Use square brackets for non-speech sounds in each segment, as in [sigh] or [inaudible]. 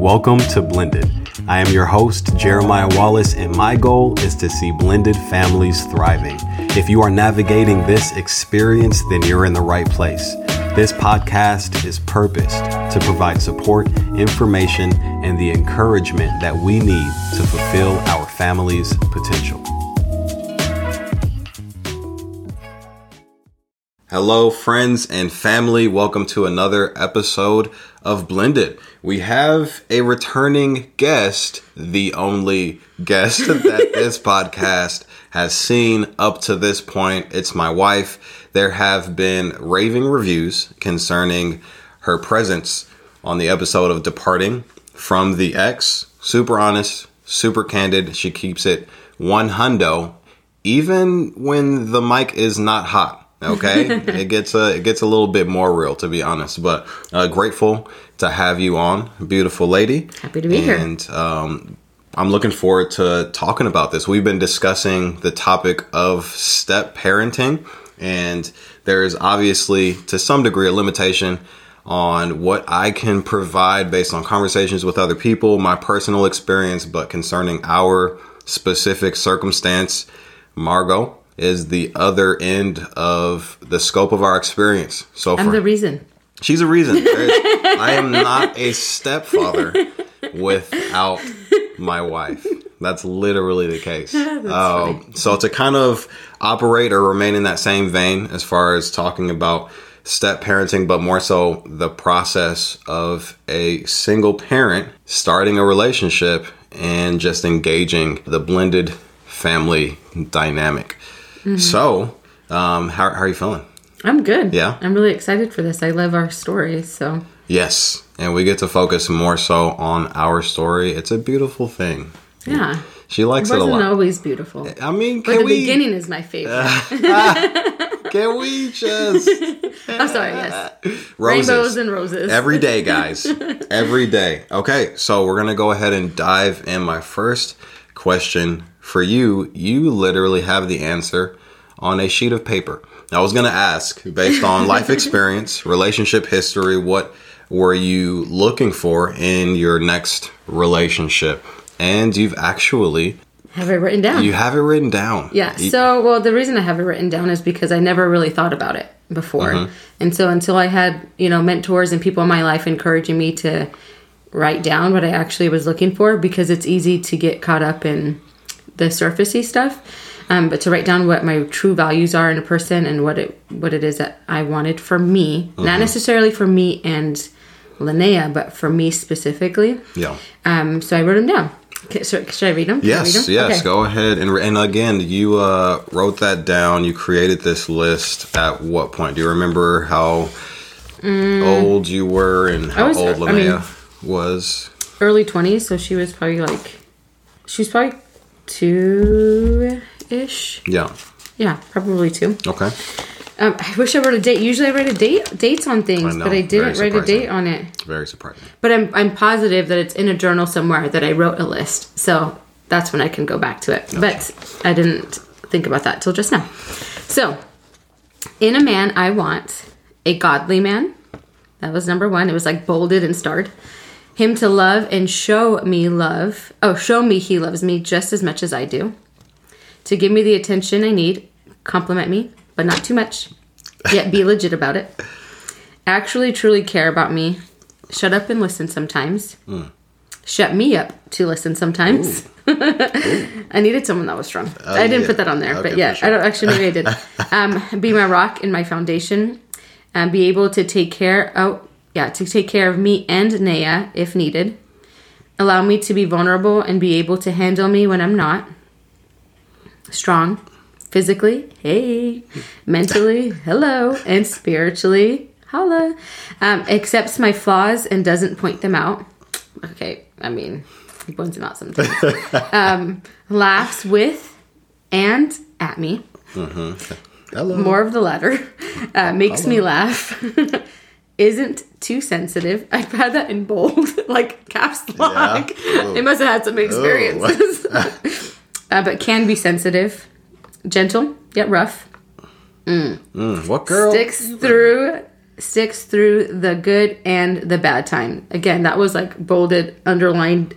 Welcome to Blended. I am your host, Jeremiah Wallace, and my goal is to see blended families thriving. If you are navigating this experience, then you're in the right place. This podcast is purposed to provide support, information, and the encouragement that we need to fulfill our family's potential. Hello, friends and family. Welcome to another episode of Blended. We have a returning guest, the only guest [laughs] that this podcast has seen up to this point. It's my wife. There have been raving reviews concerning her presence on the episode of Departing from the X. Super honest, super candid. She keeps it one hundo, even when the mic is not hot. Okay, [laughs] it gets a it gets a little bit more real, to be honest. But uh, grateful to have you on, beautiful lady. Happy to be here. And um, I'm looking forward to talking about this. We've been discussing the topic of step parenting, and there is obviously, to some degree, a limitation on what I can provide based on conversations with other people, my personal experience, but concerning our specific circumstance, Margo is the other end of the scope of our experience. So I'm for, the reason. she's a reason. [laughs] I am not a stepfather without my wife. That's literally the case. [laughs] Um, so to kind of operate or remain in that same vein as far as talking about step parenting, but more so the process of a single parent starting a relationship and just engaging the blended family dynamic. So, um, how, how are you feeling? I'm good. Yeah? I'm really excited for this. I love our story. So Yes, and we get to focus more so on our story. It's a beautiful thing. yeah, She likes it it a lot. always beautiful. I mean, But the we? beginning is my favorite. [laughs] Can we just [laughs] I'm sorry. Yes, roses rainbows and roses. every day, [laughs] guys? every day. Okay, so we're gonna go ahead and dive in. My first question for you: You literally have the answer on a sheet of paper. I was gonna ask, based on life [laughs] experience, relationship history, what were you looking for in your next relationship? And you've actually have it written down. you have it written down. yeah. So well, the reason I have it written down is because I never really thought about it before, Mm-hmm. and so until I had you know mentors and people in my life encouraging me to write down what I actually was looking for, because it's easy to get caught up in the surfacey stuff. Um, but to write down what my true values are in a person and what it what it is that I wanted for me, Mm-hmm. not necessarily for me and Linnea, but for me specifically. yeah. Um, so I wrote them down. Okay, so should I read them? Can I read Yes, them? yes. Okay. Go ahead and and again, you uh, wrote that down. You created this list at what point? Do you remember how old you were and how Mm. was- old I mean- Linnea was? Early twenties, so she was probably like, she was probably two ish. Yeah. Yeah, probably two. Okay. Um, I wish I wrote a date. Usually I write a date dates on things, I know, but I didn't write a date on it. Very surprising. But I'm I'm positive that it's in a journal somewhere that I wrote a list. So that's when I can go back to it. But I didn't think about that till just now. So in a man, I want a godly man. That was number one. It was like bolded and starred. Him to love and show me love. Oh, show me he loves me just as much as I do. To give me the attention I need, compliment me, but not too much. Yet be [laughs] legit about it. Actually, truly care about me. Shut up and listen sometimes. Shut me up to listen sometimes. [laughs] I needed someone that was strong. I didn't yeah. put that on there, Okay, but yeah, sure. I don't actually maybe I did. [laughs] Um, be my rock and my foundation. and be able to take care. Oh, yeah, to take care of me and Naya if needed. Allow me to be vulnerable and be able to handle me when I'm not. Strong, physically, hey, mentally, hello, and spiritually, holla. Um, accepts my flaws and doesn't point them out. Okay, I mean, he points them out sometimes. [laughs] um, laughs with and at me. Hello. More of the latter. Uh, makes me laugh. [laughs] Isn't too sensitive. I had that in bold, [laughs] like caps lock. Ooh. They must have had some experiences. [laughs] uh, but can be sensitive, gentle yet rough. Mm, what girl? Sticks through sticks through the good and the bad time. Again, that was like bolded, underlined.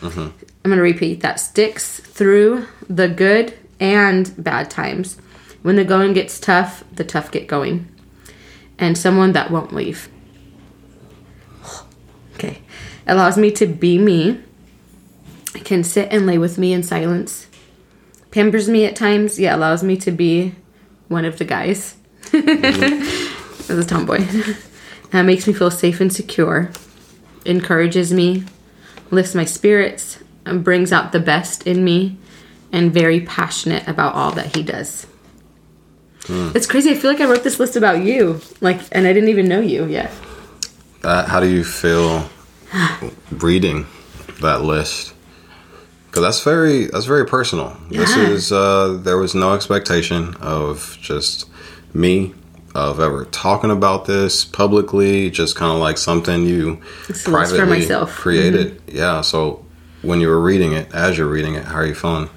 I'm going to repeat that. Sticks through the good and bad times. When the going gets tough, the tough get going. And someone that won't leave. Okay. Allows me to be me. Can sit and lay with me in silence. Pampers me at times. Yeah, allows me to be one of the guys. [laughs] As a tomboy. Uh, makes me feel safe and secure. Encourages me. Lifts my spirits. Brings out the best in me. And very passionate about all that he does. It's crazy. I feel like I wrote this list about you. Like, and I didn't even know you yet. Uh, how do you feel reading that list? Because that's very that's very personal. This is uh, there was no expectation of just me of ever talking about this publicly. Just kind of like something you It's a list for privately myself. Mm-hmm. created. Yeah. So when you were reading it, as you're reading it, how are you feeling?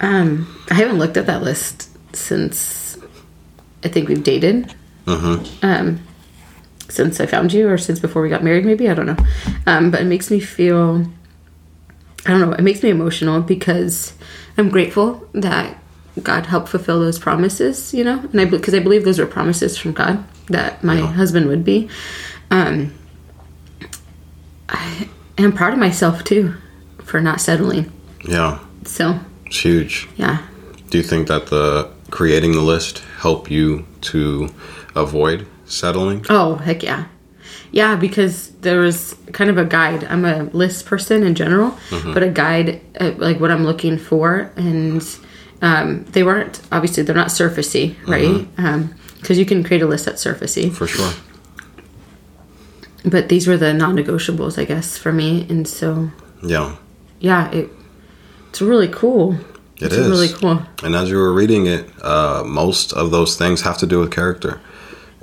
Um, I haven't looked at that list since I think we've dated. Mm-hmm. Um, since I found you, or since before we got married, maybe I don't know. Um, but it makes me feel. I don't know. It makes me emotional because I'm grateful that God helped fulfill those promises. You know, and I because I believe those were promises from God that my husband would be. Um, I am proud of myself too for not settling. Yeah. So It's huge. yeah, Do you think that the creating the list help you to avoid settling? Oh, heck yeah. Yeah, because there was kind of a guide. I'm a list person in general, Mm-hmm. but a guide, uh, like what I'm looking for. And um, they weren't, obviously, they're not surfacey, right? Because you can create a list that's surfacey. For sure. But these were the non negotiables, I guess, for me. And so, Yeah. yeah, it, it's really cool. It it's is. really cool. And as you were reading it, uh, most of those things have to do with character.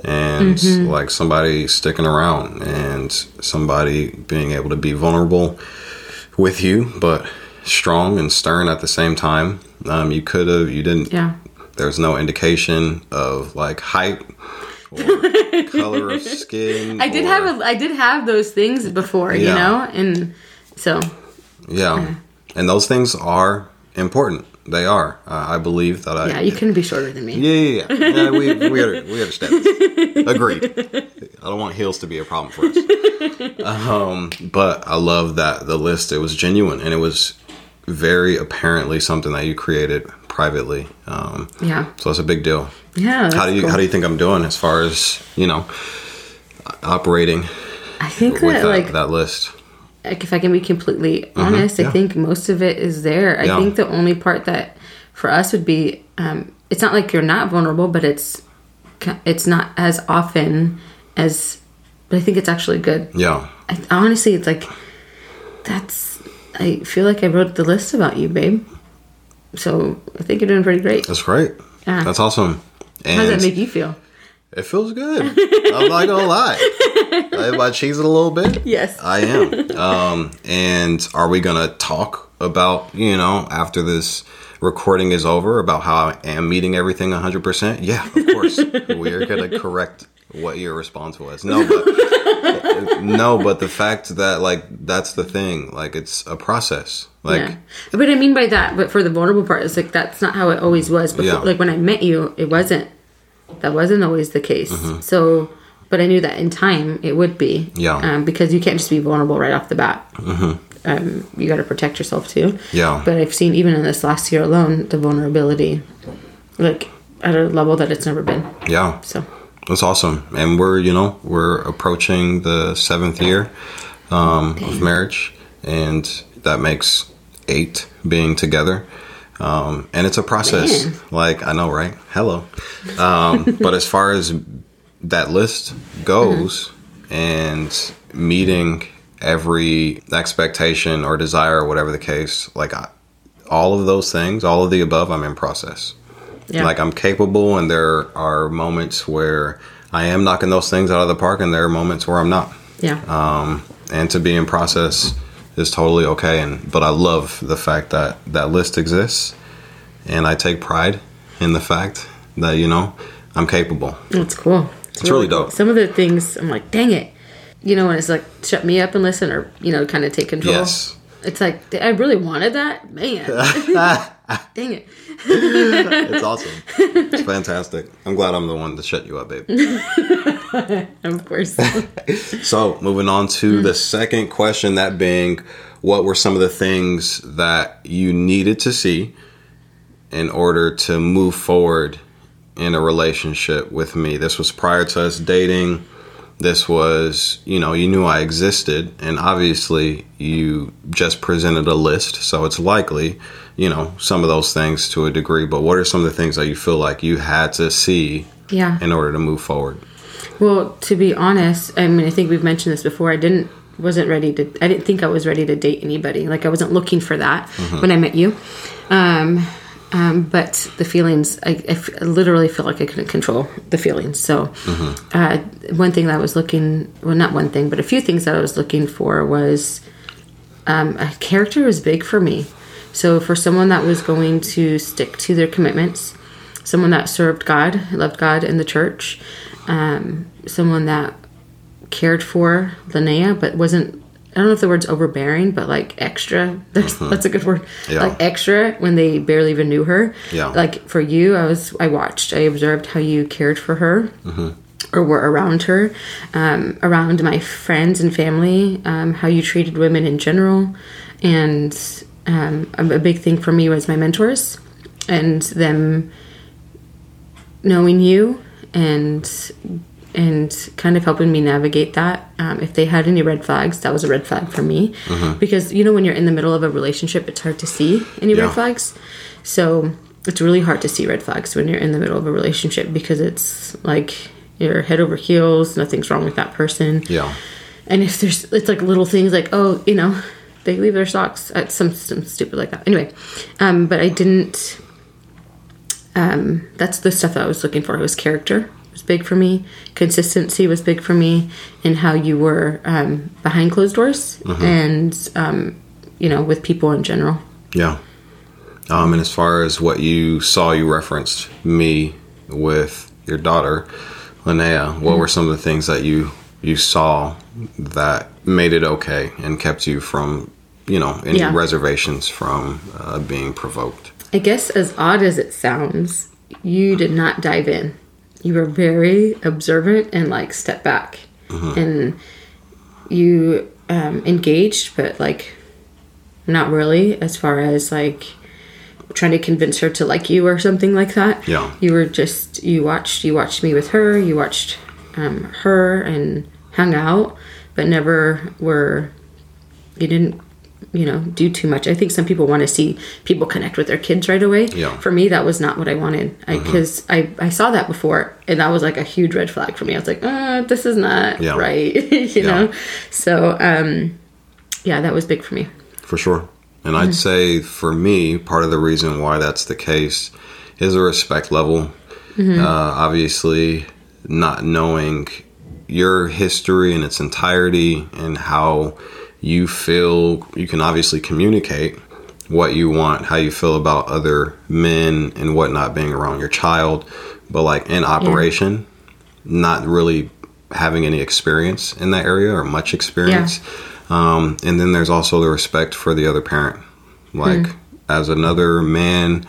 And Mm-hmm. like somebody sticking around and somebody being able to be vulnerable with you, but strong and stern at the same time. Um, you could have, you didn't, Yeah. there's no indication of like height or [laughs] color of skin. I did or- have a, I did have those things before, you know? And so, Yeah. And those things are important. They are. Uh, I believe that I. yeah, you couldn't be shorter than me. Yeah, yeah, yeah. yeah we, [laughs] we, under- we understand this. Agreed. I don't want heels to be a problem for us. Um, but I love that the list, it was genuine and it was very apparently something that you created privately. Um, Yeah. so that's a big deal. Yeah. How do you cool. how do you think I'm doing as far as you know operating I think with that, that, like, that list? Like if I can be completely honest, yeah. I think most of it is there. I Yeah. think the only part that for us would be um, it's not like you're not vulnerable, but it's it's not as often as. But I think it's actually good. Yeah, I, honestly, it's like that's. I feel like I wrote the list about you, babe. So I think you're doing pretty great. that's great. Yeah. That's awesome. And How does that make you feel? It feels good. I'm not gonna lie. Am [laughs] I cheesing a little bit? Yes. I am. Um, and are we gonna talk about you know after this recording is over about how I am meeting everything 100? percent Yeah, of course. [laughs] We're gonna correct what your response was. No, but [laughs] no, but the fact that like that's the thing. Like it's a process. Like yeah. But I mean by that, but for the vulnerable part, it's like that's not how it always was. Before, Yeah. Like when I met you, it wasn't. That wasn't always the case. Mm-hmm. So, but I knew that in time it would be. Yeah. Um, because you can't just be vulnerable right off the bat. Mm-hmm. Um, you got to protect yourself too. Yeah. But I've seen even in this last year alone the vulnerability, like at a level that it's never been. yeah. So. That's awesome. And we're, you know, we're approaching the seventh year um, of marriage, and that makes eight being together. Um, and it's a process. Man. Like, I know, right? Hello. Um, [laughs] but as far as that list goes and meeting every expectation or desire or whatever the case, like, I, all of those things, all of the above, I'm in process. Yeah. Like I'm capable, and there are moments where I am knocking those things out of the park, and there are moments where I'm not. Yeah. Um, and to be in process is totally okay. And but I love the fact that that list exists, and I take pride in the fact that you know I'm capable. That's cool. It's really dope. Some of the things I'm like, dang it. You know, when it's like shut me up and listen, or you know, kind of take control. Yes. It's like I really wanted that, man. [laughs] dang it. It's awesome. It's fantastic. I'm glad I'm the one to shut you up, babe. [laughs] Of course. [laughs] So, moving on to the second question, that being, what were some of the things that you needed to see in order to move forward in a relationship with me? This was prior to us dating. This was, you know, you knew I existed, and obviously you just presented a list, so it's likely, you know, some of those things to a degree. But what are some of the things that you feel like you had to see yeah. in order to move forward? Well, to be honest, I mean, I think we've mentioned this before. I didn't wasn't ready to. I didn't think I was ready to date anybody. Like I wasn't looking for that when I met you. Um, um, but the feelings, I, I f- I literally feel like I couldn't control the feelings. So, uh, one thing that I was looking, well, not one thing, but a few things that I was looking for was um, a character was big for me. So, for someone that was going to stick to their commitments, someone that served God, loved God and the church, um, someone that cared for Linnea, but wasn't. I don't know if the word's overbearing, but like extra. That's, that's a good word. Yeah. Like extra when they barely even knew her. Yeah. Like for you, I was. I watched. I observed how you cared for her. Or were around her, um, around my friends and family, um, how you treated women in general, and um, a big thing for me was my mentors and them knowing you and and kind of helping me navigate that. Um, if they had any red flags, that was a red flag for me because you know when you're in the middle of a relationship, it's hard to see any Yeah. red flags. So it's really hard to see red flags when you're in the middle of a relationship because it's like you're head over heels. Nothing's wrong with that person. Yeah. And if there's, it's like little things like, oh, you know, they leave their socks at some, some stupid like that. Anyway, um, but I didn't. Um, that's the stuff that I was looking for. It was character was big for me. Consistency was big for me, and how you were um, behind closed doors and um, you know with people in general. Yeah. Um, and as far as what you saw, you referenced me with your daughter, Linnea. What were some of the things that you you saw that made it okay and kept you from, you know, any Yeah. reservations from uh, being provoked? I guess as odd as it sounds, you did not dive in. You were very observant and like step back, and you um, engaged, but like not really. As far as like trying to convince her to like you or something like that. Yeah. You were just you watched you watched me with her. You watched um, her and hung out, but never were. You didn't you know do too much. I think some people want to see people connect with their kids right away. Yeah. for me that was not what i wanted. Because I, I saw that before and that was like a huge red flag for me. I was like uh, this is not Yeah. right [laughs] you know? So um yeah that was big for me. For sure. And I'd say for me, part of the reason why that's the case is a respect level. Uh, obviously, not knowing your history in its entirety and how you feel, you can obviously communicate what you want, how you feel about other men and whatnot being around your child. But like in operation, not really having any experience in that area or much experience. Um, and then there's also the respect for the other parent. Like, as another man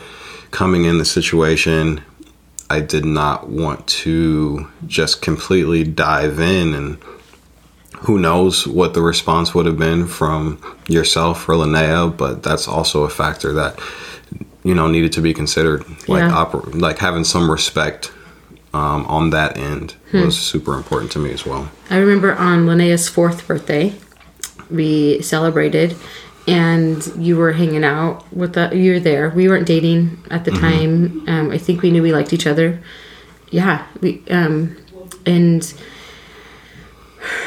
coming in the situation, I did not want to just completely dive in and who knows what the response would have been from yourself or Linnea, but that's also a factor that you know needed to be considered. Like Yeah. oper- like having some respect um, on that end was super important to me as well. I remember on Linnea's fourth birthday, we celebrated, and you were hanging out with the. You were there. We weren't dating at the time. Um, I think we knew we liked each other. Yeah, we um, and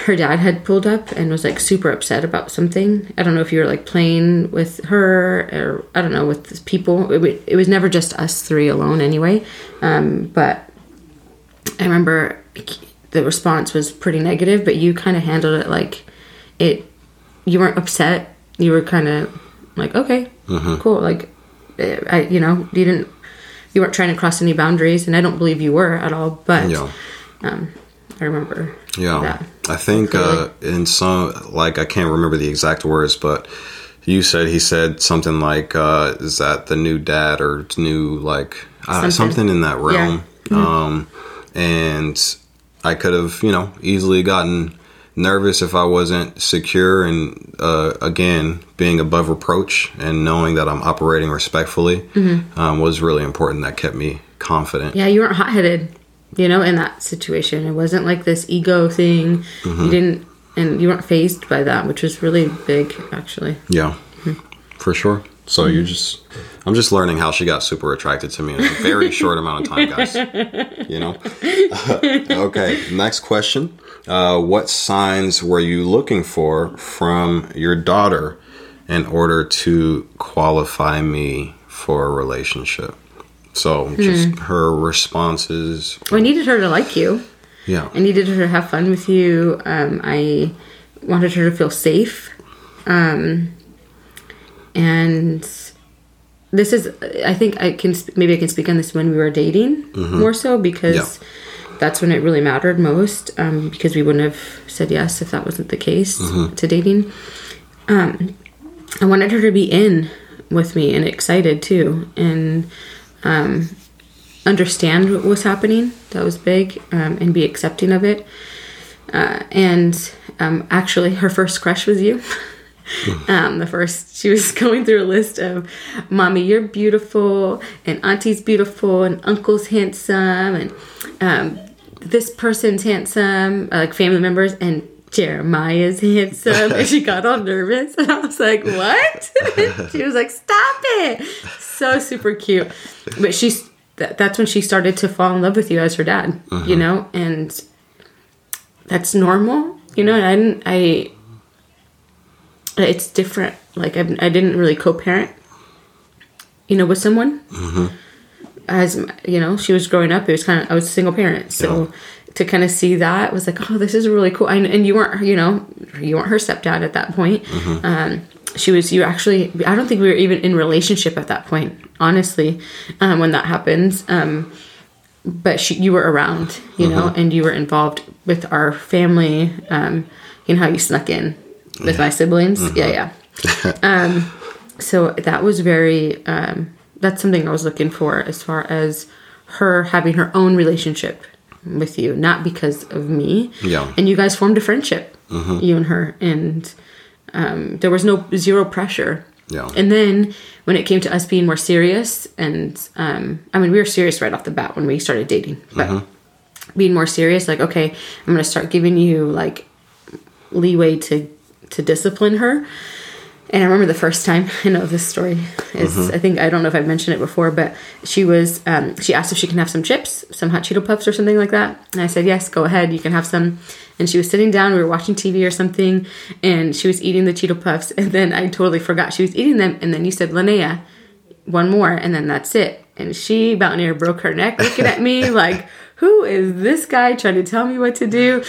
her dad had pulled up and was like super upset about something. I don't know if you were like playing with her or I don't know with people. It, it was never just us three alone anyway. Um, but I remember the response was pretty negative, but you kind of handled it like it. You weren't upset. You were kind of like, okay, cool. Like, eh, I, you know, you didn't, you weren't trying to cross any boundaries, and I don't believe you were at all. But Yeah. um, I remember. Yeah, that. I think uh, in some like I can't remember the exact words, but you said he said something like, uh, "Is that the new dad or new like uh, Something. something in that realm?" Um, and I could have you know easily gotten nervous if I wasn't secure and uh, again being above reproach and knowing that I'm operating respectfully um, was really important. That kept me confident. Yeah, you weren't hot headed, you know, in that situation. It wasn't like this ego thing. Mm-hmm. You didn't, and you weren't phased by that, which was really big, actually. Yeah, mm-hmm. for sure. So you mm-hmm. just, I'm just learning how she got super attracted to me in a very short amount of time, guys. [laughs] You know. [laughs] okay. Next question. Uh, what signs were you looking for from your daughter in order to qualify me for a relationship? So just her responses. I needed her to like you. Yeah. I needed her to have fun with you. Um, I wanted her to feel safe. Um, and this is, I think I can, maybe I can speak on this when we were dating more so because that's when it really mattered most um, because we wouldn't have said yes if that wasn't the case to dating. Um, I wanted her to be in with me and excited too. And, um, understand what was happening. That was big, um, and be accepting of it. Uh, and um, actually, her first crush was you. [laughs] um, the first, she was [laughs] going through a list of, "Mommy, you're beautiful," and Auntie's beautiful, and Uncle's handsome, and um, this person's handsome, uh, like family members, and Jeremiah's handsome. and she got all nervous, [laughs] and I was like, "What?" [laughs] she was like, "Stop it!" So super cute, but she's that, that's when she started to fall in love with you as her dad, you uh-huh. know, and that's normal, you know. And I didn't, I, it's different. Like I, I didn't really co-parent, you know, with someone. Mm-hmm. As you know, she was growing up. It was kind of I was a single parent, so to kind of see that was like, oh, this is really cool. And, and you weren't, you know, you weren't her stepdad at that point. Um, she was you actually i don't think we were even in relationship at that point honestly um, when that happens. Um, but she, you were around you know and you were involved with our family um, you know how you snuck in with my siblings. Yeah yeah. [laughs] Um, so that was very um, that's something i was looking for as far as her having her own relationship with you not because of me. Yeah. and you guys formed a friendship you and her and um, there was no zero pressure. Yeah. and then when it came to us being more serious and um, i mean we were serious right off the bat when we started dating but being more serious like okay i'm gonna start giving you like leeway to to discipline her and I remember the first time [laughs] I know this story is I think I don't know if I've mentioned it before, but she was um, she asked if she can have some chips, some hot Cheeto puffs or something like that, and I said yes, go ahead, you can have some. And she was sitting down, we were watching TV or something, and she was eating the Cheeto puffs, [laughs] and then I totally forgot she was eating them, and then you said Linnea, one more, and then that's it. And she about near broke her neck looking at me [laughs] like, who is this guy trying to tell me what to do?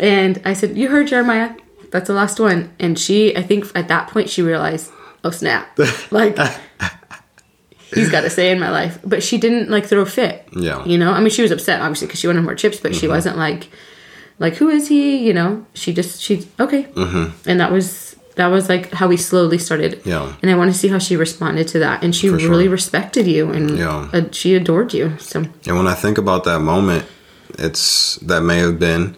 And I said, you heard Jeremiah that's the last one. And she, I think at that point, she realized, oh snap, [laughs] like he's got to say in my life. But she didn't like throw a fit. Yeah. You know, I mean, she was upset obviously because she wanted more chips, but she wasn't like, like who is he? You know, she just she okay, mm-hmm. and that was that was like how we slowly started. Yeah. And I want to see how she responded to that, and she For sure. really respected you, and Yeah. uh, she adored you. So And when I think about that moment, it's that may have been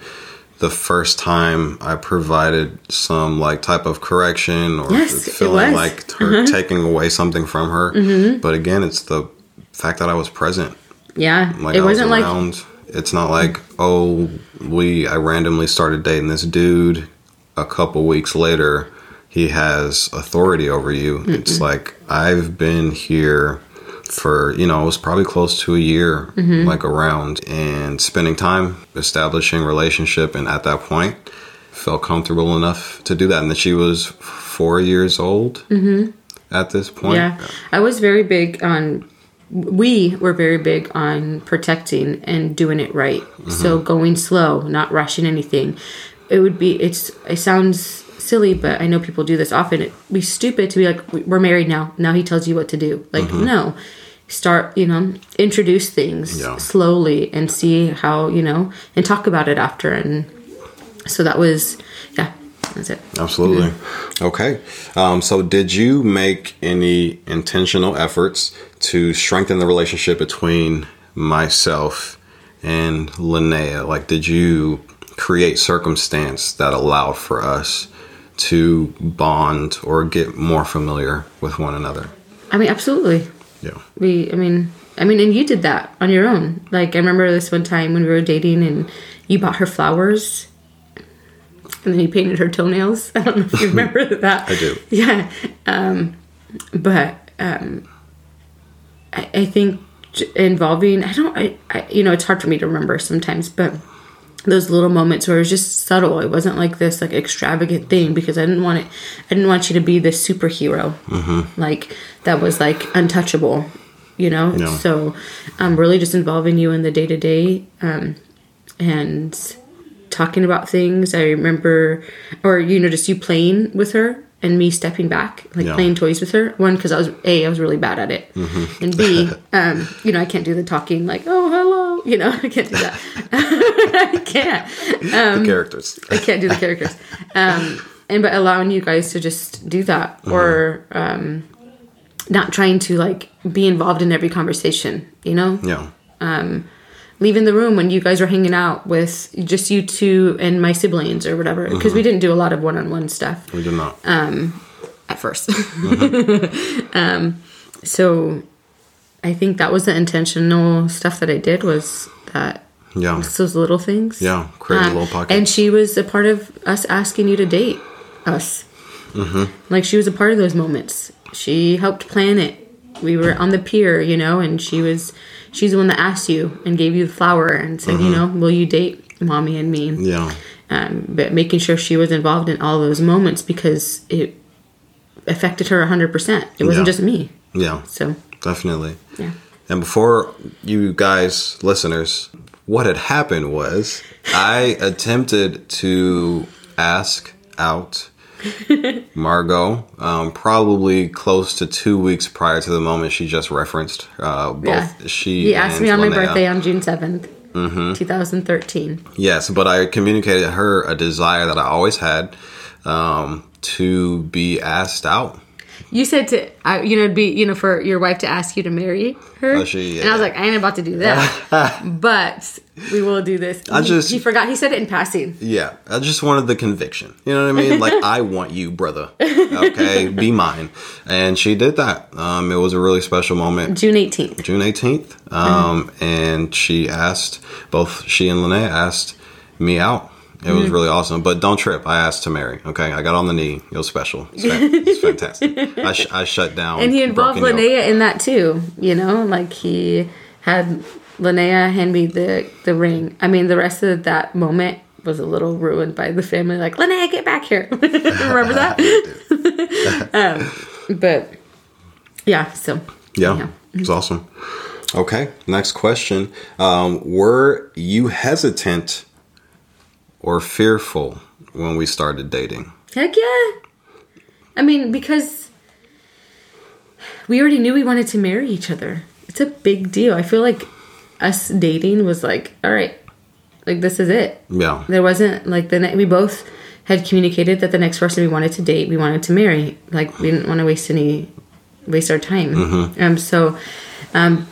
the first time I provided some like type of correction or Yes, feeling like her mm-hmm. taking away something from her. Mm-hmm. But again, it's the fact that I was present. yeah, Like it I was wasn't like. It's not like oh we I randomly started dating this dude. A couple weeks later, he has authority over you. It's like I've been here for you know it was probably close to a year Mm-hmm. like around and spending time establishing relationship and at that point felt comfortable enough to do that and that she was four years old at this point Yeah, I was very big on. We were very big on protecting and doing it right. So going slow, not rushing anything. It would be. It's. It sounds silly, but I know people do this often. It'd be stupid to be like, "We're married now. Now he tells you what to do." Like, no. start you know introduce things Yeah. slowly and see how you know and talk about it after and so that was yeah that's it Absolutely. Okay. Um, so, did you make any intentional efforts to strengthen the relationship between myself and Linnea? Like, did you create circumstance that allowed for us to bond or get more familiar with one another? i mean absolutely Yeah. we i mean i mean and you did that on your own like i remember this one time when we were dating and you bought her flowers and then you painted her toenails [laughs] i don't know if you remember [laughs] that I do. yeah um but um i, I think involving i don't I, I you know it's hard for me to remember sometimes but those little moments where it was just subtle. It wasn't like this like extravagant thing because i didn't want it i didn't want you to be this superhero. Like that was like untouchable you know? Yeah. so um really just involving you in the day-to-day um and talking about things. I remember or you know just you playing with her and me stepping back like Yeah. playing toys with her one because i was a i was really bad at it and b [laughs] um you know i can't do the talking like oh hello you know [laughs] i can't do that [laughs] i can't the characters. I can't do the characters. Um, and but allowing you guys to just do that or um, not trying to like be involved in every conversation, you know? Yeah. Leaving the room when you guys were hanging out with just you two and my siblings or whatever. Because we didn't do a lot of one on one stuff We did not. at 1st [laughs] um, so I think that was the intentional stuff that I did was that yeah. those little things. Yeah. Create a Um, little pocket. And she was a part of us asking you to date us. Mm-hmm. Like she was a part of those moments. She helped plan it. We were on the pier, you know, and she was she's the one that asked you and gave you the flower and said, you know, will you date mommy and me? yeah. Um, but making sure she was involved in all those moments because it affected her 100%. It wasn't Yeah. just me. Yeah. So, Definitely. yeah. And before you guys, listeners, what had happened was I attempted to ask out [laughs] Margo um, probably close to two weeks prior to the moment she just referenced. Uh, both Yeah. she He asked me on my birthday on June 7th, 2013. Yes, but I communicated her a desire that I always had um, to be asked out. You said to, I, you know, it'd be, you know, for your wife to ask you to marry her. Oh, she- and I was like, I ain't about to do that. [laughs] but we will do this. I he, just- he forgot. He said it in passing. Yeah, I just wanted the conviction. You know what I mean? Like [laughs] I want you, brother. Okay, be mine. And she did that. Um, it was a really special moment. June 18th. June eighteenth. Um, and she asked both she and Lene asked me out. It Mm-hmm. was really awesome. But don't trip. I asked to marry. Okay, I got on the knee. It was special. It's, fan- [laughs] it's fantastic. I, sh- I shut down. And he involved. Linnea in that too. You know, like he had Linnea hand me the, the ring. I mean, the rest of that moment was a little ruined by the family. Like, Linnea, get back here. [laughs] Remember that? [laughs] um, but yeah, so. Yeah, Yeah. it's awesome. Okay, next question. Um, were you hesitant or fearful when we started dating? Heck yeah. I mean, because we already knew we wanted to marry each other. It's a big deal. I feel like us dating was like, all right, like this is it. Yeah, There wasn't like the ne- we both had communicated that the next person we wanted to date, we wanted to marry. Like we didn't want to waste any waste our time. Um so um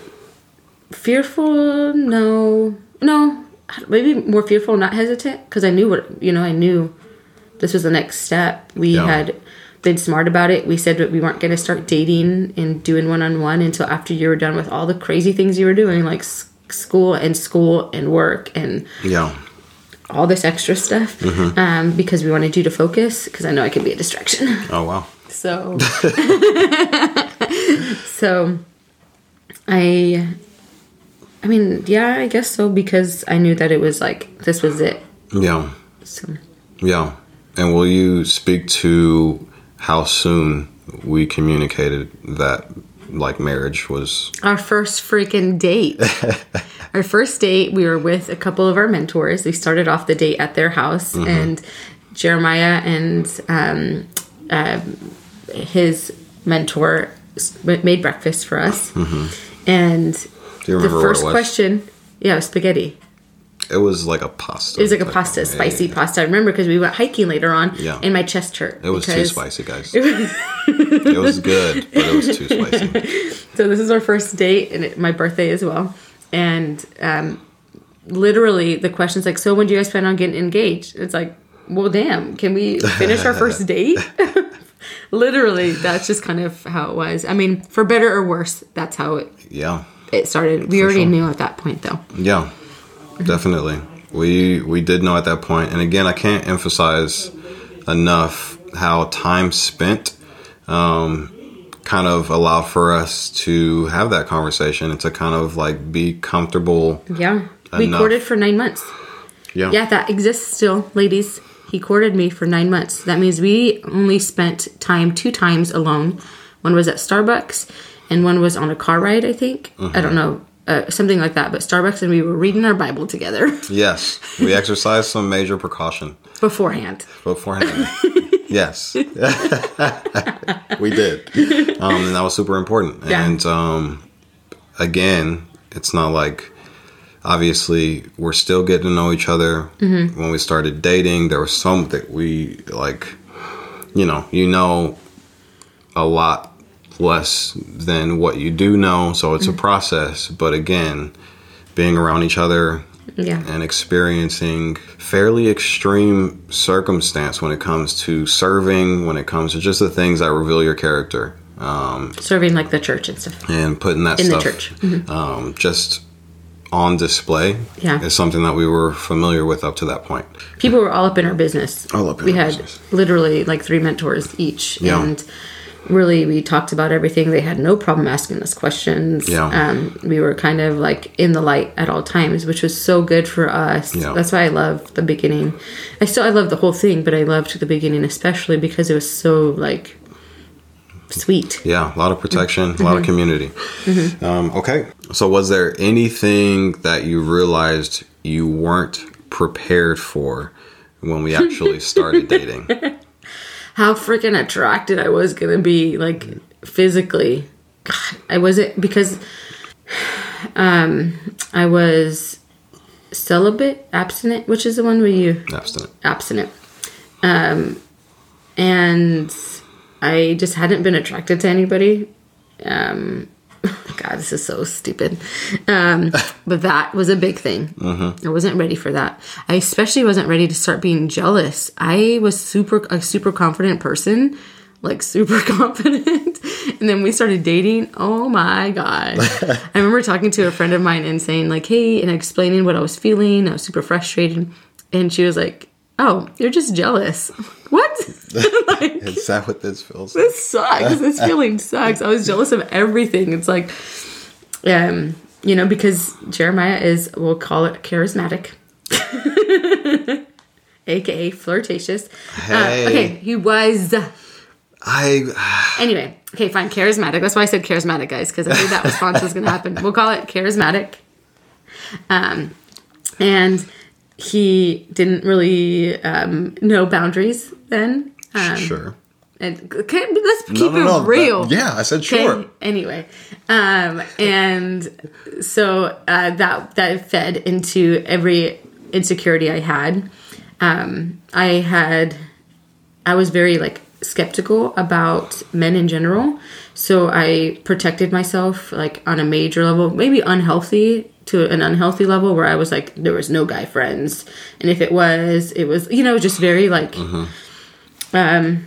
fearful no no maybe more fearful not hesitant because I knew what you know I knew this was the next step. We Yeah. had been smart about it. We said that we weren't going to start dating and doing one on one until after you were done with all the crazy things you were doing, like s- school and school and work and yeah, all this extra stuff um, because we wanted you to focus because I know I could be a distraction. [laughs] Oh wow. So, [laughs] [laughs] so I, I mean, yeah, I guess so because I knew that it was like this was it. Yeah, So yeah. And will you speak to how soon we communicated that like marriage was? our first freaking date. [laughs] our first date, we were with a couple of our mentors. We started off the date at their house, and Jeremiah and um, uh, his mentor made breakfast for us. And Do you the first what it was? question, yeah, spaghetti. It was like a pasta. It was like a pasta, of- yeah, spicy yeah, pasta. I remember because we went hiking later on, Yeah. and my chest hurt. It was too spicy, guys. [laughs] it was good, but it was too spicy. [laughs] So this is our first date, and it, my birthday as well. And um, literally, the question's like, "So when do you guys plan on getting engaged?" It's like, "Well, damn, can we finish our first [laughs] date?" literally, that's just kind of how it was. I mean, for better or worse, that's how it Yeah, it started. We already sure. knew at that point, though. yeah, definitely. We we did know at that point, and again, I can't emphasize enough how time spent um, kind of allowed for us to have that conversation and to kind of like be comfortable. Yeah, we courted for nine months. Yeah, Yeah, that exists still, ladies. He courted me for nine months. That means we only spent time two times alone. One was at Starbucks, and one was on a car ride. I think I don't know uh, something like that. But Starbucks, and we were reading our Bible together [laughs] Yes, we exercised some major precaution beforehand. beforehand. [laughs] yes, [laughs] we did, um, and that was super important. Yeah. And um, again, it's not like obviously we're still getting to know each other. Mm-hmm. When we started dating, there was some that we like, you know, you know, a lot less than what you do know, so it's Mm-hmm. a process. But again, being around each other Yeah, and experiencing fairly extreme circumstance when it comes to serving, when it comes to just the things that reveal your character, um, serving like the church and stuff. and putting that In the stuff church. Mm-hmm. um, just on display Yeah. is something that we were familiar with up to that point. People were all up in our business. All up in our business. we had business. literally like three mentors each, Yeah. and really we talked about everything. They had no problem asking us questions. Yeah. Um, we were kind of like in the light at all times, which was so good for us. Yeah. That's why I love the beginning. I still I love the whole thing, but I loved the beginning especially because it was so like sweet. Yeah, a lot of protection, a Mm-hmm. lot of community. Um, okay, so was there anything that you realized you weren't prepared for when we actually started [laughs] dating? How freaking attracted I was gonna be, like physically. God, I wasn't because [sighs] um I was celibate, abstinent, which is the one where you Abstinent. abstinent. Um and I just hadn't been attracted to anybody. Um God, this is so stupid. Um, but that was a big thing. I wasn't ready for that. I especially wasn't ready to start being jealous. I was super a super confident person, like super [laughs] confident. and then we started dating. Oh my god. [laughs] I remember talking to a friend of mine and saying like, "Hey," and explaining what I was feeling. I was super frustrated, and she was like, "Oh, you're just jealous." what? [laughs] like, Is that what this feels like? this sucks. This [laughs] feeling sucks. I was jealous of everything. It's like, um, you know, because Jeremiah is, we'll call it charismatic, [laughs] aka flirtatious. Hey. Uh, okay, he was. I [sighs] Anyway, okay, fine, charismatic. That's why I said charismatic, guys, because I knew that response was going to happen. We'll call it charismatic. Um, and he didn't really um, know boundaries then. Um, sure. And okay, let's keep No, no, it no. real. that- yeah, I said Okay, sure. Anyway, um, and so uh, that that fed into every insecurity I had. Um, I had, I was very like skeptical about men in general, so I protected myself like on a major level, maybe unhealthy to an unhealthy level where I was like there was no guy friends, and if it was, it was you know just very like um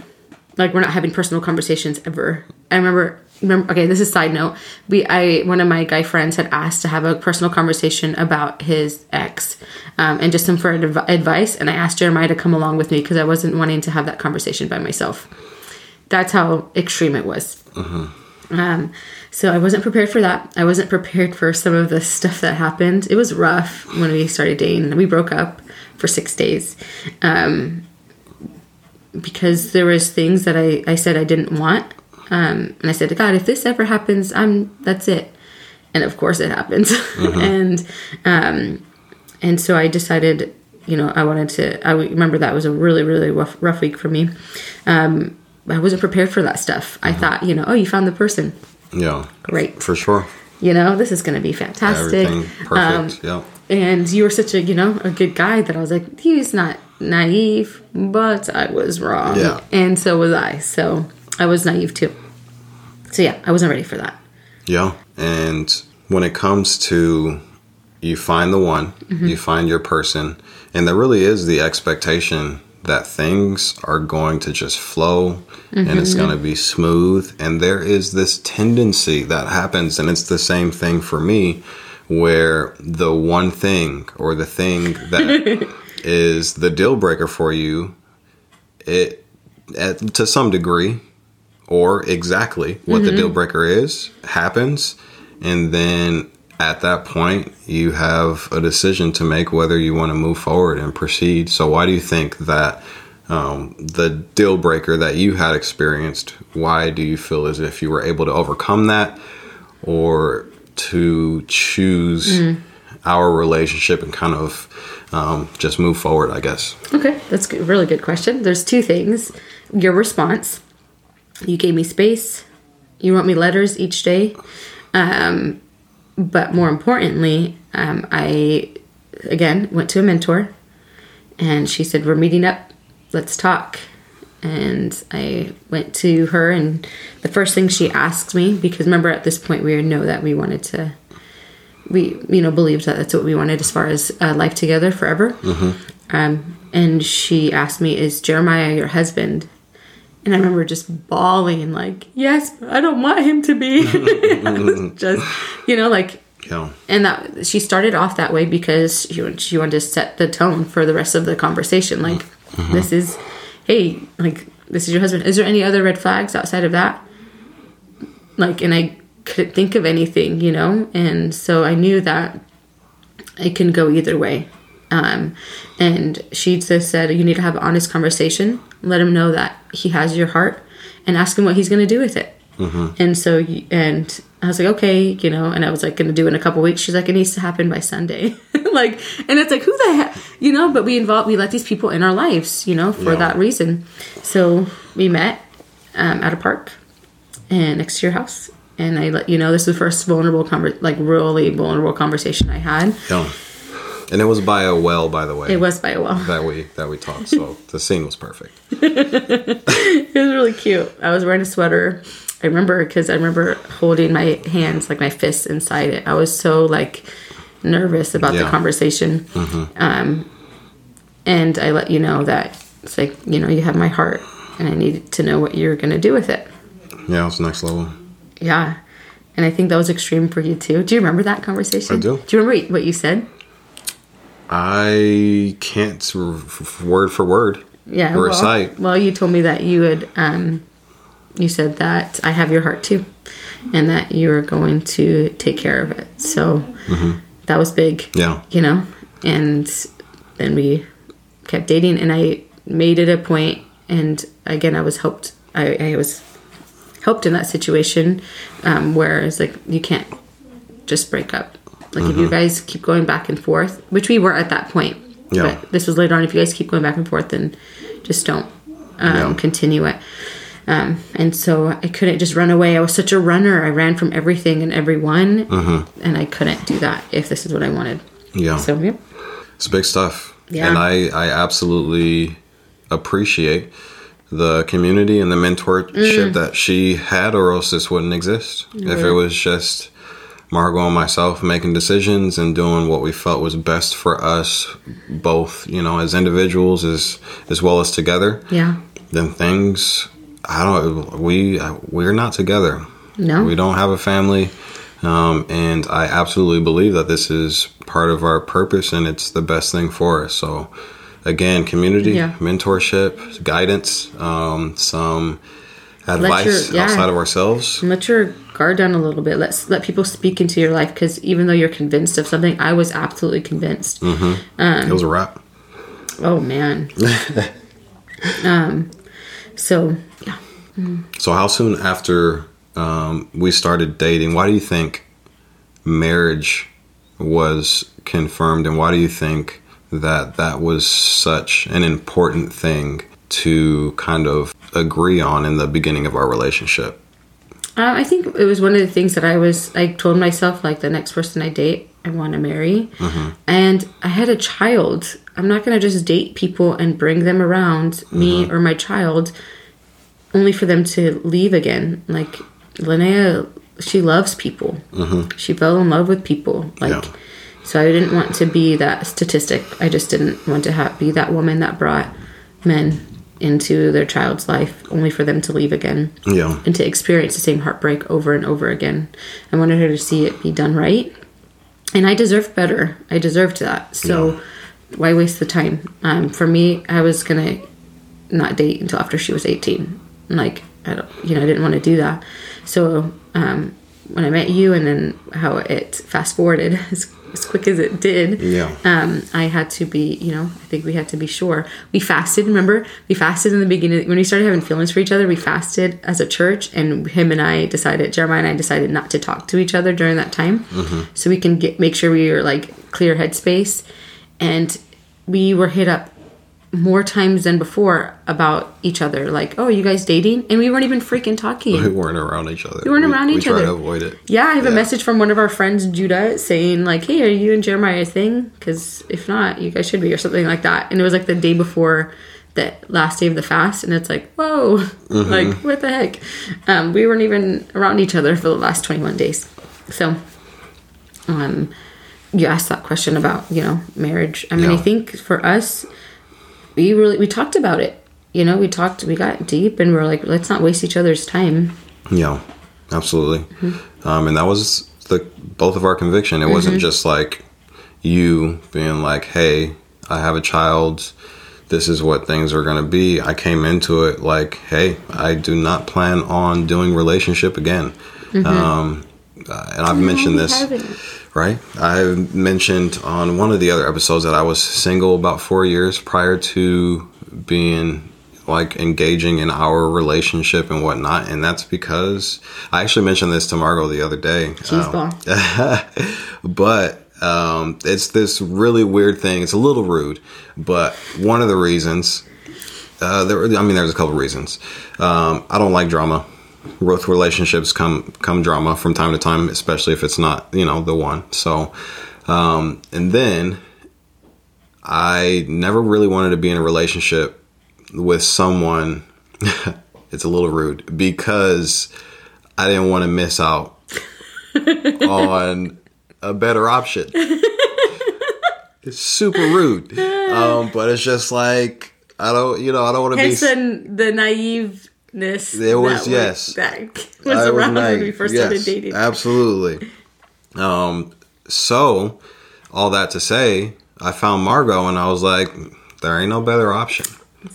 like we're not having personal conversations ever. I remember remember okay this is side note. We i one of my guy friends had asked to have a personal conversation about his ex um, and just some for adv- advice. And i asked jeremiah to come along with me because i wasn't wanting to have that conversation by myself. That's how extreme it was. Um, so i wasn't prepared for that i wasn't prepared for some of the stuff that happened it was rough when we started dating and we broke up for six days um, because there was things that I, I said I didn't want. Um, and I said to God, if this ever happens, I'm that's it. And of course it happens. [laughs] and um, and so I decided, you know, I wanted to. I remember that was a really really rough rough week for me. Um, I wasn't prepared for that stuff. I thought, you know, oh, you found the person. Yeah, Great. for sure. You know, this is going to be fantastic. Everything perfect. Um, yep. and you were such a, you know, a good guy that I was like, he's not naive, but I was wrong. Yeah. And so was I. So I was naive too. So yeah, I wasn't ready for that. Yeah. And when it comes to you find the one, Mm-hmm. you find your person, and there really is the expectation that things are going to just flow and Mm-hmm. it's going to be smooth. And there is this tendency that happens, and it's the same thing for me, where the one thing or the thing that [laughs] is the deal breaker for you, it at, to some degree or exactly what the deal breaker is happens and then at that point you have a decision to make whether you want to move forward and proceed so why do you think that um, the deal breaker that you had experienced why do you feel as if you were able to overcome that or to choose our relationship and kind of um, just move forward i guess Okay, that's a really good question. There's two things. Your response. You gave me space. You wrote me letters each day. Um, but more importantly, um, I, again, went to a mentor and she said, We're meeting up. Let's talk. And I went to her, and the first thing she asked me, because remember at this point we know that we wanted to we you know believed that that's what we wanted as far as uh, life together forever um, and she asked me is jeremiah your husband and i remember just bawling like yes i don't want him to be. [laughs] Just you know like yeah. and that she started off that way because she, she wanted to set the tone for the rest of the conversation like this is hey like this is your husband. Is there any other red flags outside of that? Like and i couldn't think of anything you know? And so i knew that it can go either way. Um, and she just said you need to have an honest conversation let him know that he has your heart and ask him what he's going to do with it. And so and i was like okay you know and i was like going to do it in a couple weeks. She's like it needs to happen by sunday. [laughs] Like and it's like who the heck you know but we involve we let these people in our lives you know for Yeah. that reason. So we met um, at a park and next to your house and i let you know this is the first vulnerable conver- like really vulnerable conversation i had. Yeah. And it was by a well, by the way. it was by a well that we that we talked. So [laughs] the scene was perfect. it was really cute. I was wearing a sweater. I remember because I remember holding my hands, like my fists inside it. I was so like nervous about the conversation. Yeah. conversation. Um, and I let you know that it's like, you know, you have my heart and I needed to know what you're going to do with it. Yeah, it's next level. Yeah. And I think that was extreme for you too. Do you remember that conversation? I do. Do you remember what you said? I can't word for word Yeah. well, recite. Well, you told me that you had, um, you said that I have your heart too, and that you were going to take care of it. So that was big. Yeah. You know, and then we kept dating, and I made it a point. point, and again, I was helped. I, I was helped in that situation um, where it's like you can't just break up. Like if you guys keep going back and forth, which we were at that point. Yeah. But this was later on. If you guys keep going back and forth, then just don't um, Yeah. continue it. Um, and so I couldn't just run away. I was such a runner. I ran from everything and everyone, and I couldn't do that if this is what I wanted. Yeah. So yeah, It's big stuff. Yeah. And I, I absolutely appreciate the community and the mentorship Mm. that she had, or else this wouldn't exist. If it was just Margo and myself making decisions and doing what we felt was best for us both, you know, as individuals as as well as together, yeah, then things I don't we we're not together. no, We don't have a family. Um, and I absolutely believe that this is part of our purpose and it's the best thing for us. So, again, community, Yeah. mentorship, guidance, um, some advice your- yeah. outside of ourselves. let your guard down a little bit. Let's let people speak into your life because even though you're convinced of something, I was absolutely convinced. it was a wrap. Oh man. [laughs] um. So yeah. So, how soon after um, we started dating, why do you think marriage was confirmed, and why do you think that that was such an important thing to kind of agree on in the beginning of our relationship? Uh, I think it was one of the things that I was. I told myself like the next person I date, I want to marry, mm-hmm. and I had a child. I'm not gonna just date people and bring them around me mm-hmm. or my child, only for them to leave again. Like Linnea, she loves people. Mm-hmm. She fell in love with people. Like. Yeah. So I didn't want to be that statistic. I just didn't want to ha- be that woman that brought men into their child's life only for them to leave again Yeah. and to experience the same heartbreak over and over again. I wanted her to see it be done right. And I deserved better. I deserved that. So why waste the time? Um, for me, I was going to not date until after she was 18. Like, I don't, you know, I didn't want to do that. So um, when I met you and then how it fast forwarded [laughs] as, as quick as it did, Yeah. um, I had to be, you know, I think we had to be sure. We fasted, remember? We fasted in the beginning. When we started having feelings for each other, we fasted as a church, and him and I decided, Jeremiah and I decided not to talk to each other during that time. So we can get make sure we were like clear headspace. And we were hit up more times than before about each other. Like, oh, you guys dating? And we weren't even freaking talking. We weren't around each other. We weren't around we each other. to avoid it. Yeah, I have a message from one of our friends, Judah, saying like, "Hey, are you and Jeremiah a thing? Because if not, you guys should be, or something like that." And it was like the day before the last day of the fast, and it's like, whoa, Mm-hmm. [laughs] like what the heck? Um, we weren't even around each other for the last twenty-one days. So, um, you asked that question about you know marriage. I mean, I think for us, we really we talked about it. You know, we talked, we got deep, and we're like, let's not waste each other's time. Yeah, absolutely. Mm-hmm. Um, and that was the both of our conviction. It wasn't just like you being like, "Hey, I have a child. This is what things are going to be." I came into it like, "Hey, I do not plan on doing relationship again." Um, uh, and I've mentioned this right? I mentioned on one of the other episodes that I was single about four years prior to being like engaging in our relationship and whatnot, and that's because I actually mentioned this to Margo the other day. Cheese Um, [laughs] but um, it's this really weird thing. It's a little rude, but one of the reasons, uh, there, I mean, there's a couple reasons. Um, I don't like drama. With relationships come come drama from time to time, especially if it's not you know the one. So, um, and then I never really wanted to be in a relationship with someone. [laughs] it's a little rude because I didn't want to miss out [laughs] on a better option. it's super rude, [laughs] um, but it's just like I don't, you know, I don't want to be. The, the naiveness. There was- that yes. that was [laughs] I around naive. when we first Yes, started dating. Absolutely. Um, so all that to say, I found Margo and I was like, there ain't no better option.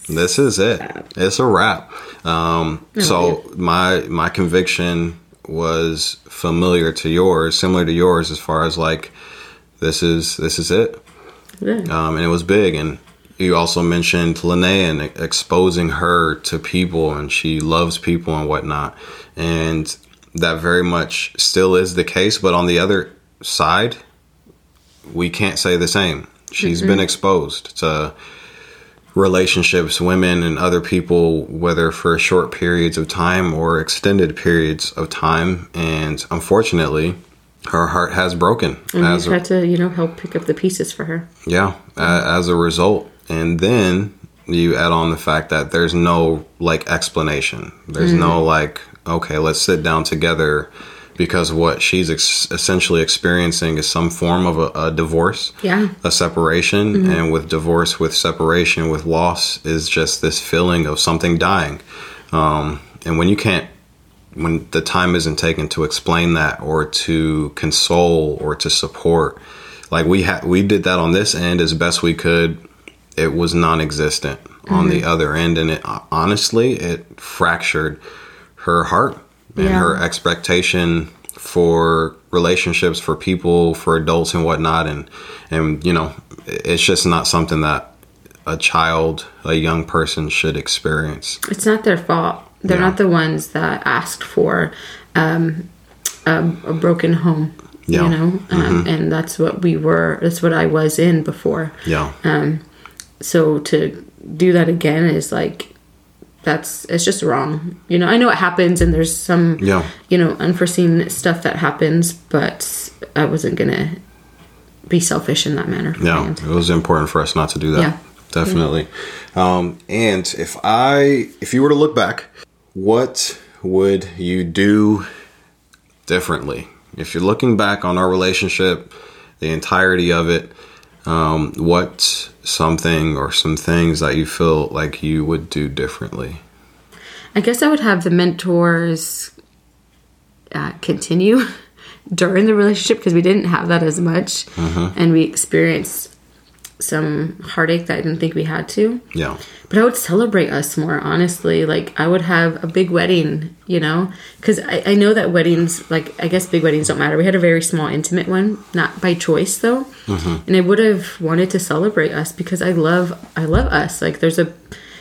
This is it. It's a wrap. Um, so my my conviction was familiar to yours, similar to yours, as far as like this is this is it Yeah. um, and it was big. And you also mentioned Lene and exposing her to people, and she loves people and whatnot, and that very much still is the case. But on the other side, we can't say the same. She's been exposed to relationships, women and other people, whether for short periods of time or extended periods of time, and unfortunately, her heart has broken. and as a- had to, you know, help pick up the pieces for her. yeah, a as a result. And then you add on the fact that there's no like explanation. There's no like, okay, let's sit down together because what she's ex- essentially experiencing is some form of a, a divorce, Yeah. a separation. And with divorce, with separation, with loss, is just this feeling of something dying. Um, and when you can't when the time isn't taken to explain that or to console or to support like we had we did that on this end as best we could it was non-existent on the other end and it honestly it fractured her heart and Yeah. her expectation for relationships for people for adults and whatnot and and you know it's just not something that a child a young person should experience It's not their fault. They're Yeah. not the ones that asked for um, a, a broken home. Yeah. You know, um, and that's what we were. That's what I was in before. yeah So to do that again is like that's it's just wrong. You know, I know it happens and there's some Yeah. you know, unforeseen stuff that happens, but I wasn't gonna be selfish in that manner. No, it was important for us not to do that. Yeah. Definitely. Um, and if I, if you were to look back, what would you do differently? If you're looking back on our relationship, the entirety of it, um, what's something or some things that you feel like you would do differently? I guess I would have the mentors uh, continue [laughs] during the relationship because we didn't have that as much, and we experienced some heartache that I didn't think we had to. Yeah. But I would celebrate us more, honestly. Like, I would have a big wedding, you know? Because I, I know that weddings, like, I guess big weddings don't matter. We had a very small, intimate one, not by choice, though. Mm-hmm. And I would have wanted to celebrate us because I love, I love us. Like, there's a,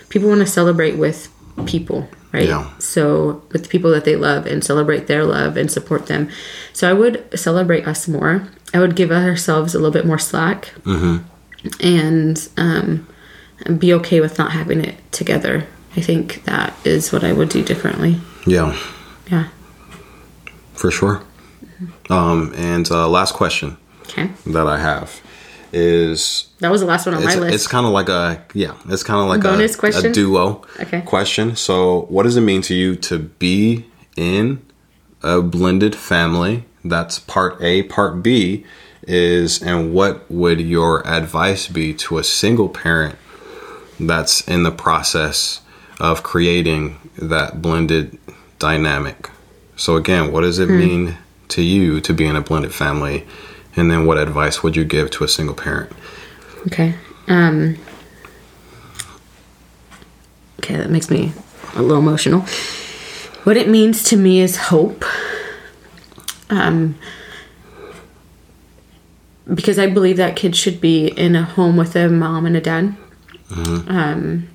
people want to celebrate with people, right? Yeah. So, with the people that they love and celebrate their love and support them. So, I would celebrate us more. I would give ourselves a little bit more slack mm-hmm. And um, be okay with not having it together. I think that is what I would do differently. Yeah, Yeah. for sure. Um, and uh, last question Okay. that I have is That was the last one on my list. it's kind of like a yeah it's kind of like a Bonus a, question? a duo Okay. question so what does it mean to you to be in a blended family that's part a part b is and what would your advice be to a single parent that's in the process of creating that blended dynamic so again what does it Hmm. mean to you to be in a blended family and then what advice would you give to a single parent okay. Um, okay, that makes me a little emotional. What it means to me is hope. Um, because I believe that kids should be in a home with a mom and a dad. Um,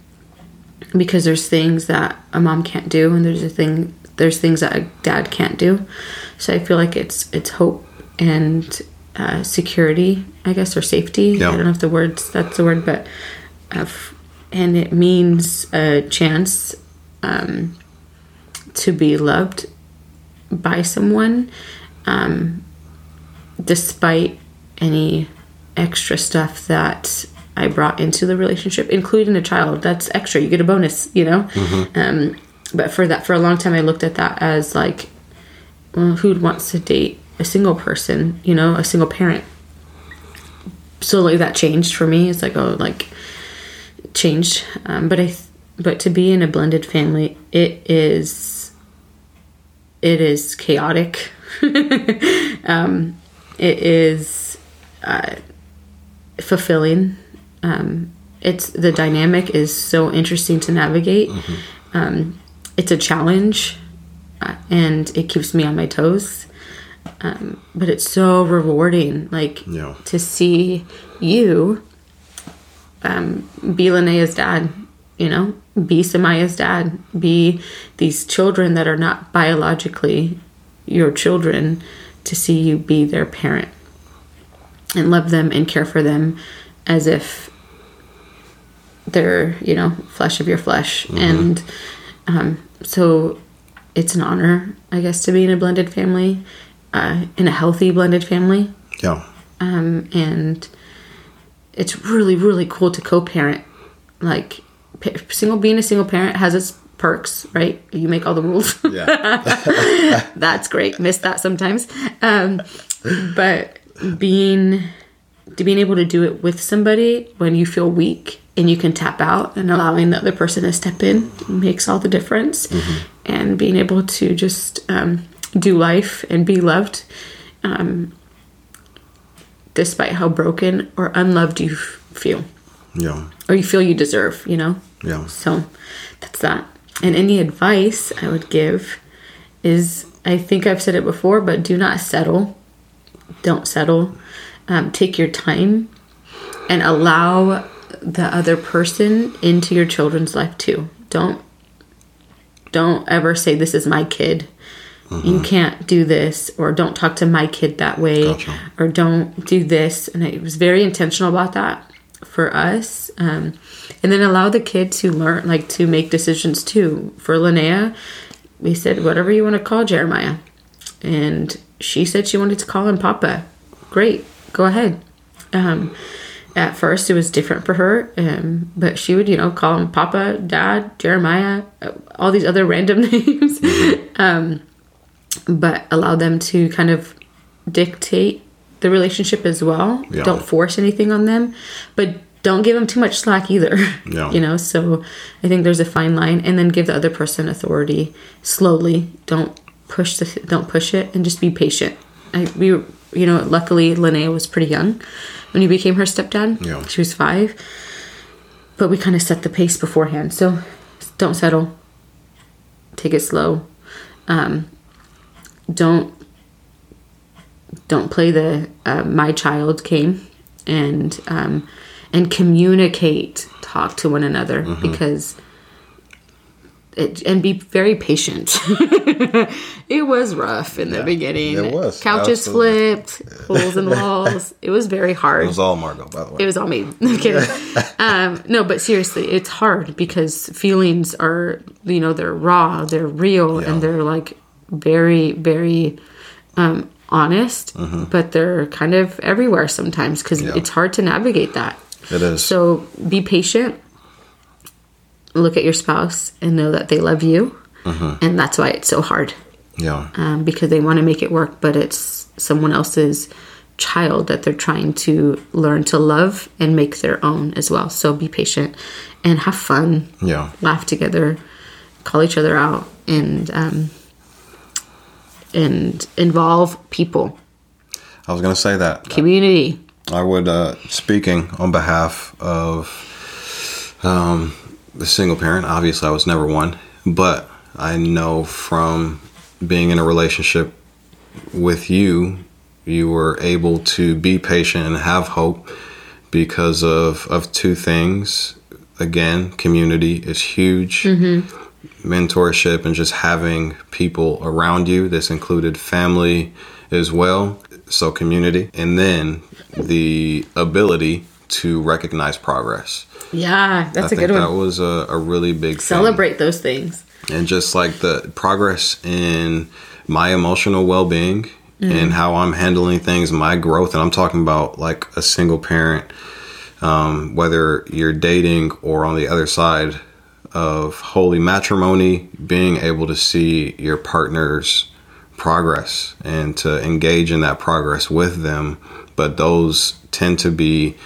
because there's things that a mom can't do, and there's a thing there's things that a dad can't do. So I feel like it's it's hope and uh, security, I guess, or safety. I don't know if the words that's the word, but uh, f- and it means a chance um, to be loved by someone, um, despite any extra stuff that I brought into the relationship, including a child. That's extra. You get a bonus, you know. Um, but for that, for a long time, I looked at that as like, well, who wants to date a single person? You know, a single parent. Slowly, that changed for me. It's like, oh, like changed. Um, but I, th- but to be in a blended family, it is, it is chaotic. [laughs] um, it is uh, fulfilling. Um, it's the dynamic is so interesting to navigate. Um, it's a challenge, uh, and it keeps me on my toes. Um, but it's so rewarding, like Yeah. to see you um, be Linnea's dad. You know, be Samaya's dad. Be these children that are not biologically your children. To see you be their parent and love them and care for them as if they're you know flesh of your flesh. And um, so it's an honor i guess to be in a blended family uh, in a healthy blended family. Yeah. Um, and it's really really cool to co-parent. Like single being a single parent has its perks right? You make all the rules. Yeah. [laughs] That's great. Miss that sometimes. Um, but being to being able to do it with somebody when you feel weak and you can tap out and allowing the other person to step in makes all the difference. And being able to just um, do life and be loved um, despite how broken or unloved you f- feel. Yeah. Or you feel you deserve you know? Yeah. So that's that. And any advice I would give is I think I've said it before, but do not settle. Don't settle. Um, take your time and allow the other person into your children's life too. Don't don't ever say this is my kid. You can't do this, or don't talk to my kid that way, Gotcha. or don't do this. And I was very intentional about that. for us. Um, and then allow the kid to learn, like to make decisions too. For Linnea, we said, whatever you want to call Jeremiah. And she said she wanted to call him Papa. Great, go ahead. Um, at first, it was different for her, um, but she would, you know, call him Papa, Dad, Jeremiah, uh, all these other random [laughs] names. um, but allow them to kind of dictate the relationship as well. Yeah. Don't force anything on them, but don't give them too much slack either. [laughs] Yeah. You know, so I think there's a fine line, and then give the other person authority slowly. Don't push the don't push it, and just be patient. I we were- you know luckily Linnea was pretty young when you became her stepdad. Yeah. she was five, but we kind of set the pace beforehand. So don't settle. Take it slow. Um, don't don't play the uh, my child came and um, and communicate talk to one another because it, and be very patient [laughs] it was rough in the beginning it was. couches Absolutely. flipped holes in the walls [laughs] it was very hard It was all Margo, by the way. it was all me. [laughs] I'm um, no, but seriously, it's hard because feelings are, you know, they're raw, they're real, Yeah. and they're like very, very um, honest, but they're kind of everywhere sometimes because Yeah. it's hard to navigate that. it is. So be patient. Look at your spouse and know that they love you, and that's why it's so hard yeah. um, because they want to make it work, but it's someone else's child that they're trying to learn to love and make their own as well. So be patient and have fun, Yeah. laugh together, call each other out, and um, and involve people, I was going to say that. community. I would, uh, speaking on behalf of um, the single parent, obviously I was never one, but I know from being in a relationship with you, you were able to be patient and have hope because of, of two things. Again, community is huge. Mm-hmm. Mentorship and just having people around you. This included family as well. So, community. And then the ability to recognize progress. Yeah, that's I a think good that was a, a really big thing. Celebrate those things. and just like the progress in my emotional well-being and how i'm handling things my growth and i'm talking about like a single parent um, whether you're dating or on the other side of holy matrimony being able to see your partner's progress and to engage in that progress with them. But those tend to be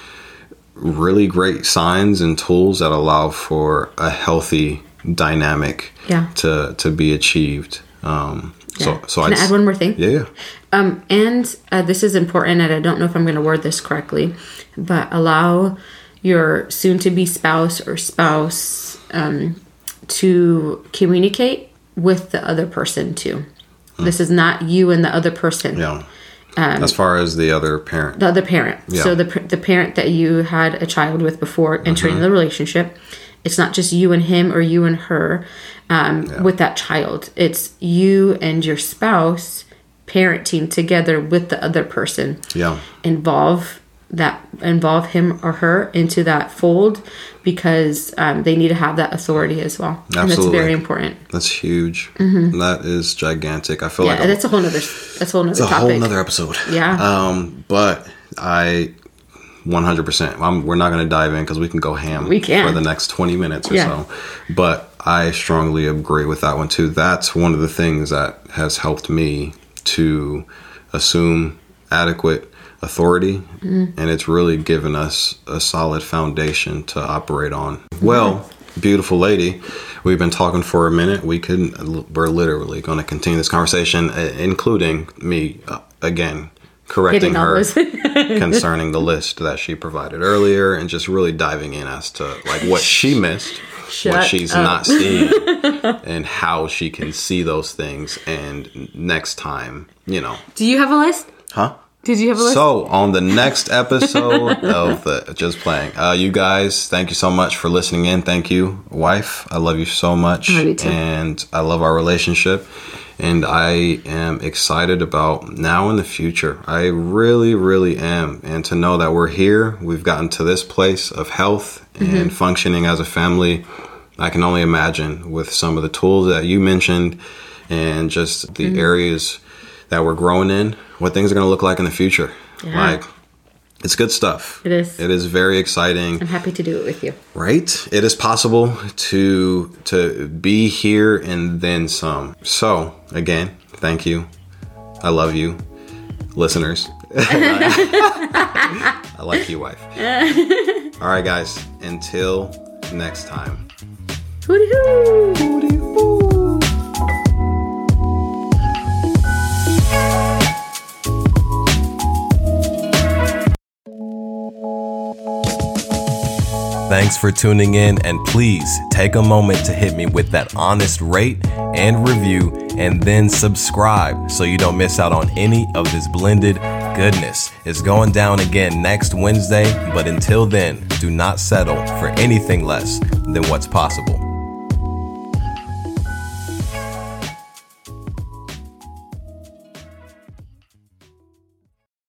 really great signs and tools that allow for a healthy dynamic Yeah. to to be achieved. Um, Yeah. So so Can I'd I add one more thing? Yeah, yeah. Um, and uh, this is important, and I don't know if I'm going to word this correctly, but allow your soon to be spouse or spouse um, to communicate with the other person too. This is not you and the other person, Yeah. As far as the other parent. the other parent. Yeah. So the the parent that you had a child with before entering the relationship, it's not just you and him or you and her um, with that child. It's you and your spouse parenting together with the other person. Yeah. Involve that involve him or her into that fold because um, they need to have that authority as well, and that's very important. That's huge. That is gigantic. I feel Mm-hmm. Yeah, like that's a whole nother that's a whole nother it's a topic. whole nother episode. Yeah. Um, but I 100%. I'm, we're not going to dive in because we can go ham We can. for the next 20 minutes or Yeah. so. But I strongly agree with that one too. That's one of the things that has helped me to assume adequate authority Mm-hmm. and it's really given us a solid foundation to operate on. Well, beautiful lady, we've been talking for a minute. We could we're literally going to continue this conversation uh, including me uh, again correcting her [laughs] concerning the list that she provided earlier and just really diving in as to like what she missed what she's up. not seeing [laughs] and how she can see those things and next time you know Do you have a list? huh Did you have a list? so on the next episode [laughs] of the just playing uh you guys thank you so much for listening in thank you wife i love you so much too. and i love our relationship And I am excited about now in the future. I really, really am. And to know that we're here, we've gotten to this place of health and functioning as a family. I can only imagine with some of the tools that you mentioned and just the areas that we're growing in, what things are going to look like in the future. Yeah. Like, it's good stuff. It is. It is very exciting I'm happy to do it with you. right it is possible to to be here and then some so again thank you i love you listeners [laughs] i like you wife [laughs] all right guys until next time Hooty-hoo. Thanks for tuning in, and please take a moment to hit me with that honest rate and review, and then subscribe so you don't miss out on any of this blended goodness. It's going down again next Wednesday, but until then, do not settle for anything less than what's possible.